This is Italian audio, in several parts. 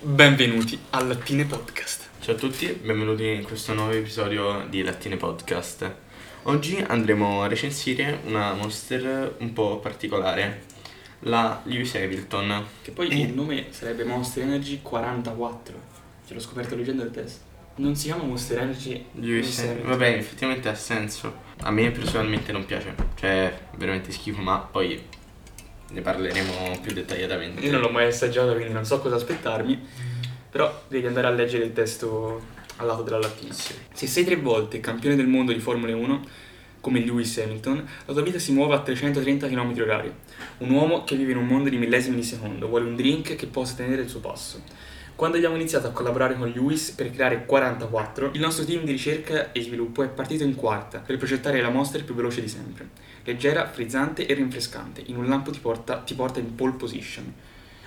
Benvenuti al Lattine Podcast. Ciao a tutti, benvenuti in questo nuovo episodio di Lattine Podcast. Oggi andremo a recensire una monster un po' particolare, la Lewis Hamilton. Che poi Eh. il nome sarebbe Monster Energy 44. Ce l'ho scoperto leggendo il test. Non si chiama Monster Energy Lewis Hamilton. Vabbè, effettivamente ha senso. A me personalmente non piace, cioè veramente schifo, ma poi ne parleremo più dettagliatamente. Io non l'ho mai assaggiato, quindi non so cosa aspettarmi. Però devi andare a leggere il testo al lato della lattina. Se sei tre volte campione del mondo di Formula 1, come Lewis Hamilton, la tua vita si muove a 330 km h Un uomo che vive in un mondo di millesimi di secondo, vuole un drink che possa tenere il suo passo. Quando abbiamo iniziato a collaborare con Lewis per creare 44, il nostro team di ricerca e sviluppo è partito in quarta per progettare la monster più veloce di sempre. Leggera, frizzante e rinfrescante, in un lampo ti porta, ti porta in pole position.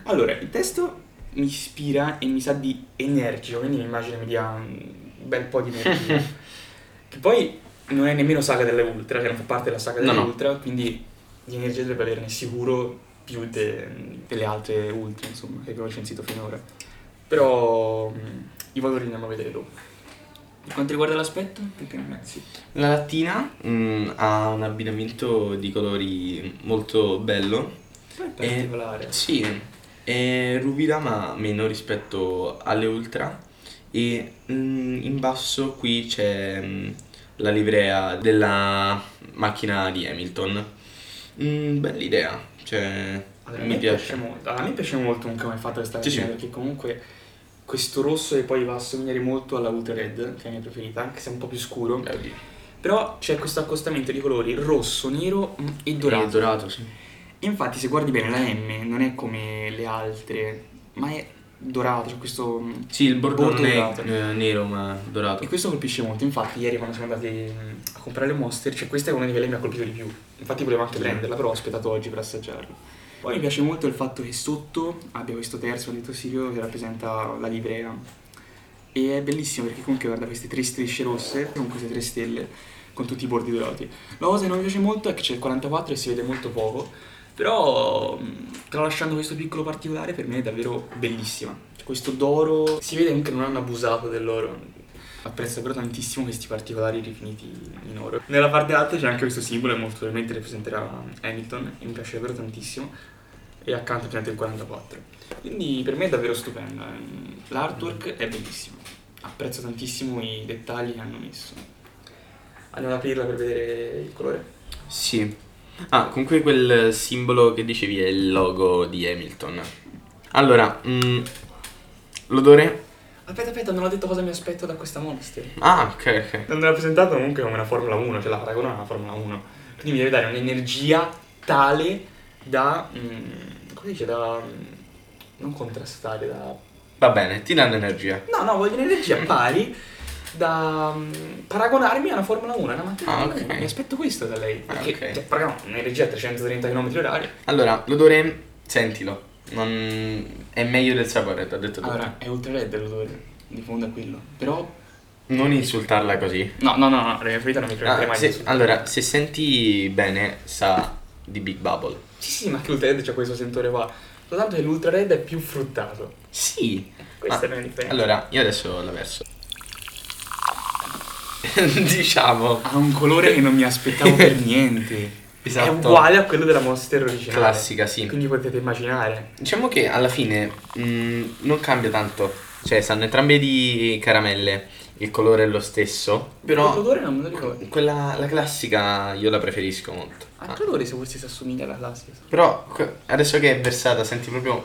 Allora, il testo mi ispira e mi sa di energico, quindi mi immagino mi dia un bel po' di energia. che poi non è nemmeno saga delle ultra, cioè non fa parte della saga No, delle no. ultra, quindi di energia dovrebbe averne sicuro più de- delle altre ultra, insomma, che abbiamo recensito finora. Però mh, i valori andiamo a vedere dopo. Per quanto riguarda l'aspetto, perché non è sì. La lattina mm, ha un abbinamento di colori molto bello. Poi è Eh, particolare. Sì, è ruvida ma meno rispetto alle ultra e mm, in basso qui c'è mm, la livrea della macchina di Hamilton. Mm, bella idea, cioè Allora, a mi me piace. molto. A me piace molto come è fatta questa Sì, lattina, sì. perché comunque questo rosso e poi va a somigliare molto alla Ultra Red, che è la mia preferita, anche se è un po' più scuro. Beh, oddio. Però c'è questo accostamento di colori rosso, nero e dorato. È dorato, sì. Infatti, se guardi bene, la M non è come le altre, ma è dorato, c'è questo. Sì, il bordo, Bordo non è dorato. eh, nero ma dorato. E questo colpisce molto. Infatti, ieri quando siamo andati mm, a comprare le Monster, cioè questa è una di quelle che mi ha colpito di più. Infatti, volevo anche Sì. prenderla, però ho aspettato oggi per assaggiarla. Poi mi piace molto il fatto che sotto abbia questo terzo dito sirio che rappresenta la livrea. E è bellissimo perché comunque guarda queste tre strisce rosse con queste tre stelle con tutti i bordi dorati. La cosa che non mi piace molto è che c'è il 44 e si vede molto poco, però mh, tralasciando questo piccolo particolare per me è davvero bellissima. Cioè, questo d'oro si vede comunque che non hanno abusato dell'oro. Apprezzo però tantissimo questi particolari rifiniti in oro. Nella parte alta c'è anche questo simbolo e molto probabilmente rappresenterà Hamilton e mi piace davvero tantissimo. E accanto c'è anche il 44. Quindi per me è davvero stupenda. L'artwork è bellissimo. Apprezzo tantissimo i dettagli che hanno messo. Andiamo ad aprirla per vedere il colore. Sì. Ah, comunque quel simbolo che dicevi è il logo di Hamilton. Allora, mm, l'odore? Aspetta, aspetta, non ho detto cosa mi aspetto da questa Monster. Ah, ok, ok. Non me l'ha presentato comunque come una Formula 1, cioè la paragono alla Formula 1. Quindi mi deve dare un'energia tale da. mm, come si dice? Da. mm, non contrastare, da. Va bene, ti danno energia. No, no, voglio un'energia pari da mm, paragonarmi a una Formula 1, una macchina Ah, Formula ok. 1. Mi aspetto questo da lei. Ah, Perché ok. cioè, paragona un'energia a 330 km/h. Allora, l'odore, sentilo. Non... È meglio del sapore, ti ho detto tutto. Allora, è ultra red l'odore. Di fondo a quello. Però. Non insultarla così. No, no, no, no, la mia preferita non mi Ah, prenderei mai se- allora, se senti bene, sa di Big Bubble. Sì, sì, ma anche l'ultra red c'ha questo sentore qua. Soltanto che l'ultra red è più fruttato. Sì. Questa Ma- è la mia differenza. Allora, io adesso la verso. diciamo. Ha un colore che non mi aspettavo per niente. Esatto. È uguale a quello della Monster originale. Classica, sì. Quindi potete immaginare. Diciamo che alla fine mh, non cambia tanto. Cioè, sanno entrambe di caramelle. Il colore è lo stesso. Però L'odore non me lo ricordo. quella la classica io la preferisco molto. Ah. Anche l'odore se forse si assomiglia alla classica. Però adesso che è versata senti proprio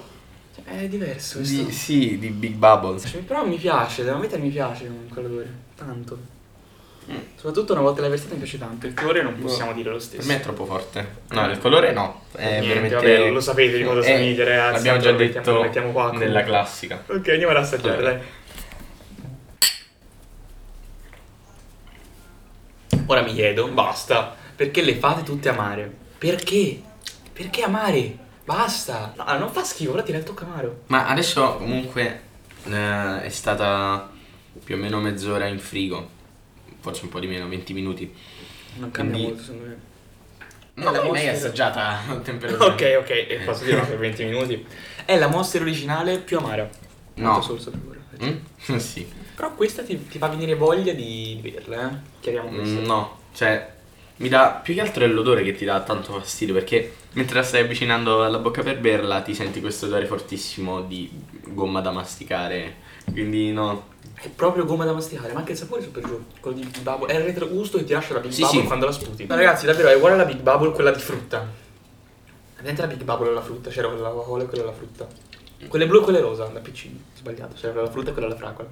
Cioè, è diverso questo. di, sì, di Big Bubble. Cioè, Però mi piace, da metà mi piace quell'odore. Tanto. Mm. Soprattutto una volta l'hai versata mi piace tanto. Il colore non possiamo dire lo Per stesso. me è troppo forte. No, il colore no. È Niente, veramente. vabbè, lo sapete di cosa Eh, somiglia, ragazzi. L'abbiamo già mettiamo- detto lo mettiamo qua nella classica. Ok, andiamo ad assaggiare, Allora. dai. Ora mi chiedo, basta, perché le fate tutte amare? Perché? Perché amare? Basta! No, non fa schifo, ora tira il tocco amaro. Ma adesso comunque eh, è stata più o meno mezz'ora in frigo. Forse un po' di meno, 20 minuti. Non cambia Quindi- molto, secondo me. No, la lei è assaggiata a temperatura. Ok, ok, e posso dire per 20 minuti. È la Monster originale più amara. No. Solo sapore. Mm? sì. Però questa ti, ti fa venire voglia di berla, eh? Chiariamo questo. Mm, no, cioè mi dà più che altro è l'odore che ti dà tanto fastidio perché mentre la stai avvicinando alla bocca per berla ti senti questo odore fortissimo di gomma da masticare. Quindi no. È proprio gomma da masticare, ma anche il sapore è super giù. Quello di Big Bubble. È il retrogusto che ti lascia la Big Sì, Bubble sì. quando la sputi. Ma ragazzi, davvero, è uguale alla Big Bubble, quella di frutta. Vedete la Big Bubble e la frutta? C'era quella alla Coca-Cola e quella alla frutta. Quelle blu e quelle rosa, da piccini. Ho sbagliato. C'era quella alla frutta e quella alla fragola.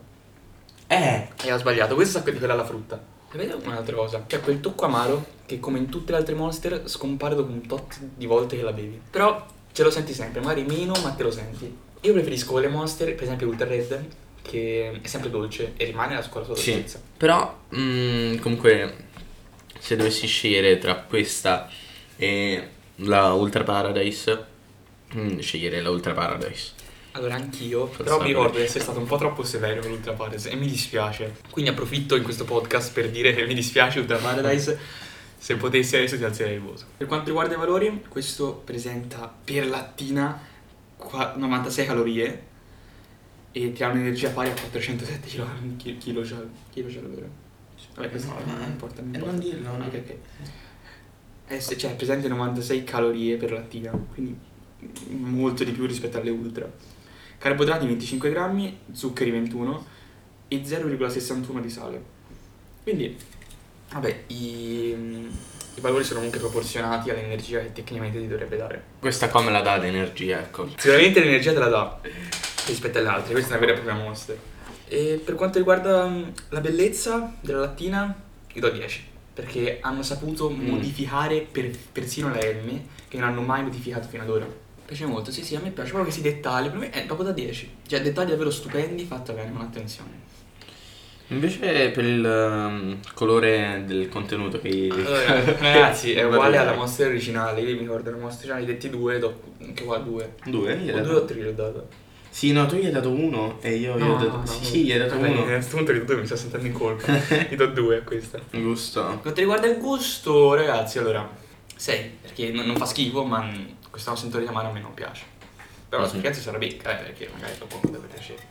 Eh! E ho sbagliato, questa di quella alla frutta. E vedete un'altra cosa? C'è quel tocco amaro che come in tutte le altre monster scompare dopo un tot di volte che la bevi. Però ce lo senti sempre, magari meno, ma te lo senti. Io preferisco quelle monster, per esempio Ultra Red, che è sempre dolce e rimane la sua sua Sì. dolcezza. Però mm, comunque se dovessi scegliere tra questa e la Ultra Paradise, mm, sceglierei la Ultra Paradise. Allora, anch'io, Forse però mi ricordo di essere stato un po' troppo severo con Ultra Paradise e mi dispiace. Quindi approfitto in questo podcast per dire che mi dispiace Ultra Paradise. Se potessi adesso ti alzerei il voto. Per quanto riguarda i valori, questo presenta per lattina qua- 96 calorie e ti ha un'energia pari a 407 kg kilo, kilo, kilo, vero? Vabbè, questo No, non importa. non e importa. non dirlo, no. Ok, ok. Eh, se- cioè, è presente 96 calorie per lattina, quindi molto di più rispetto alle ultra. Carboidrati 25 grammi, zuccheri 21 e 0,61 di sale. Quindi, vabbè, i, i valori sono comunque proporzionati all'energia che tecnicamente ti dovrebbe dare. Questa qua me la dà l'energia, ecco. Sicuramente l'energia te la dà rispetto alle altre, questa è una vera e propria monster. E per quanto riguarda mm, la bellezza della lattina, io do 10. Perché hanno saputo Mm. modificare per- persino la M, che non hanno mai modificato fino ad ora. Mi piace molto, sì sì, a me piace proprio questi dettagli, per me è proprio da 10. Cioè, dettagli davvero stupendi, fatta bene, con attenzione. Invece per il um, colore del contenuto che... Allora, ragazzi, è uguale alla monster originale, io mi ricordo la monster originale, detti 2, do anche qua 2. Due? Gli hai O dato- 2 o 3 l'ho dato. Sì, no, tu gli hai dato uno e io gli ho dato... sì, sì, gli hai dato Vabbè, uno. A questo punto gli ho dato due, mi sto sentendo in colpa. gli do due a questa. Per Gusto. quanto riguarda il gusto, ragazzi, allora, 6, perché non, non fa schifo, ma questo sentore di amaro a me non piace. Però la Mhm. soffianza sarà becca, eh, perché magari dopo potrebbe piacere.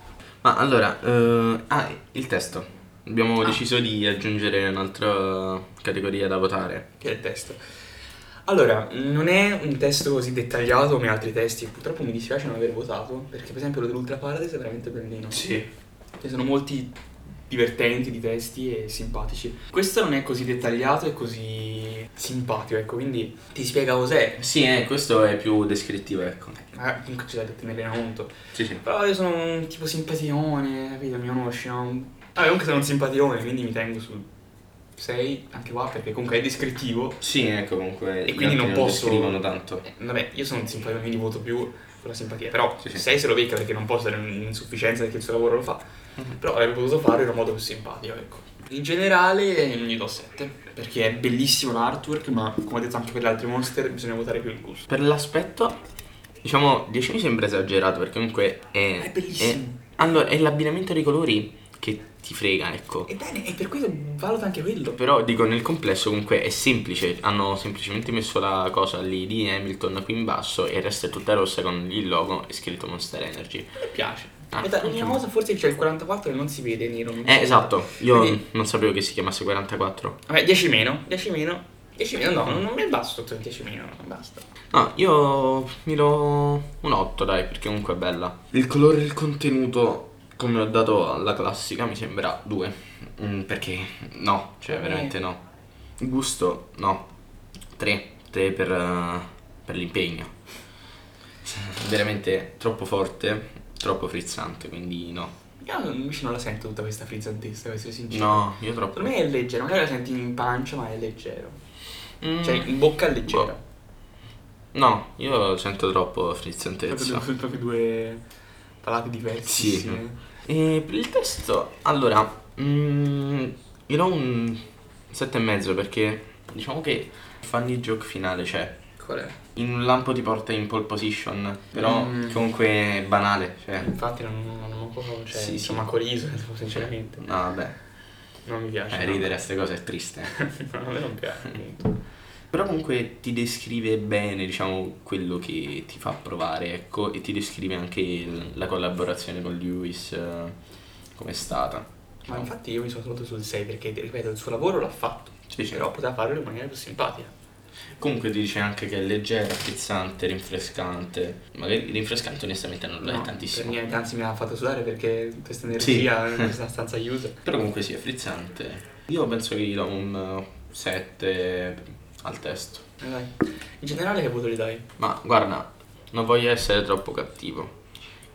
Ma allora, eh, ah, il testo. Abbiamo Ah. deciso di aggiungere un'altra categoria da votare. Che è il testo. Allora, non è un testo così dettagliato come altri testi, purtroppo mi dispiace non aver votato, perché per esempio quello dell'Ultra Paradise è veramente bellino. Ci sono molti divertenti di testi e simpatici. Questo non è così dettagliato e così simpatico, ecco, quindi ti spiega cos'è. Sì, eh, questo è più descrittivo, ecco. Ma comunque c'è da tenere conto. Sì, sì. Però io sono un tipo simpatione, capito? Mi conosci, no? Vabbè, comunque sono un simpatione, quindi mi tengo sul 6, anche qua, perché comunque è descrittivo. Sì, ecco, comunque. E gli quindi altri non posso- descrivono tanto. Eh, Vabbè, io sono un simpatico, quindi voto più con la simpatia. Però Sì, sì. 6 se lo becca perché non posso avere un'insufficienza perché il suo lavoro lo fa. Mhm. Però avrebbe potuto farlo in un modo più simpatico, ecco. In generale gli do 7, perché è bellissimo l'artwork, ma come ho detto anche per le altre monster bisogna votare più il gusto. Per l'aspetto, diciamo, 10 mi sembra esagerato perché comunque è. È bellissimo. allora, è l'abbinamento dei colori che ti frega, ecco. Ebbene, e per questo valuta anche quello. Però dico nel complesso comunque è semplice, hanno semplicemente messo la cosa lì di Hamilton qui in basso e il resto è tutta rossa con il logo e scritto Monster Energy. A me piace. Ah, Aspetta, l'unica insomma. cosa forse c'è il 44 e non si vede nero. Eh esatto, io Quindi- non sapevo che si chiamasse 44. Vabbè, 10 meno, 10 meno. 10 meno, no, non mi basta sotto il 10 meno, non basta. No, io mi do un 8 dai, perché comunque è bella. Il colore del contenuto, come ho dato alla classica, mi sembra 2. perché no, cioè veramente no. Il gusto, no. 3. 3 per, eh, per l'impegno. Veramente troppo forte, troppo frizzante, quindi no. Io invece non la sento tutta questa frizzantezza, per essere sincero. No, io troppo. Per me è leggero, magari la senti in pancia, ma è leggero. Mm, Cioè, in bocca è leggera. No, io sento troppo frizzantezza. due, proprio due palate diversi. Sì. E per il testo, allora, mm, io do un 7,5 perché diciamo che il funny joke finale c'è. Qual è? In un lampo ti porta in pole position, però Mm. comunque è banale, cioè. Infatti non, non, non ho cioè, Sì, sì. insomma, coriso, sinceramente. No, vabbè, Non mi piace. eh, no. ridere a queste cose è triste. no, a me non piace. Però comunque ti descrive bene, diciamo, quello che ti fa provare, ecco, e ti descrive anche la collaborazione con Lewis, eh, com'è stata. Ma infatti io mi sono tenuto sul 6 perché, ripeto, il suo lavoro l'ha fatto. Sì, sì. Però poteva farlo in maniera più simpatica. Comunque ti dice anche che è leggera, frizzante, rinfrescante. Magari rinfrescante onestamente non lo è No, tantissimo. Per niente, anzi mi ha fatto sudare perché questa energia in questa stanza chiusa. Però comunque sì, è frizzante. Io penso che gli do un 7 al testo. Dai. In generale che voto gli dai? Ma guarda, non voglio essere troppo cattivo.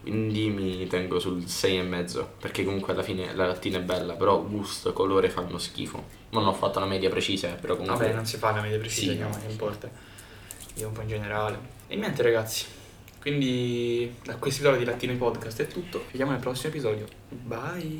Quindi mi tengo sul 6,5 perché comunque alla fine la lattina è bella, però gusto e colore fanno schifo. Non ho fatto una media precisa, eh, però comunque Vabbè, non si fa la media precisa, Sì, no, no. che importa. Io un po' in generale. E niente ragazzi, quindi da questo episodio di Latino Podcast è tutto. Ci vediamo nel prossimo episodio. Bye!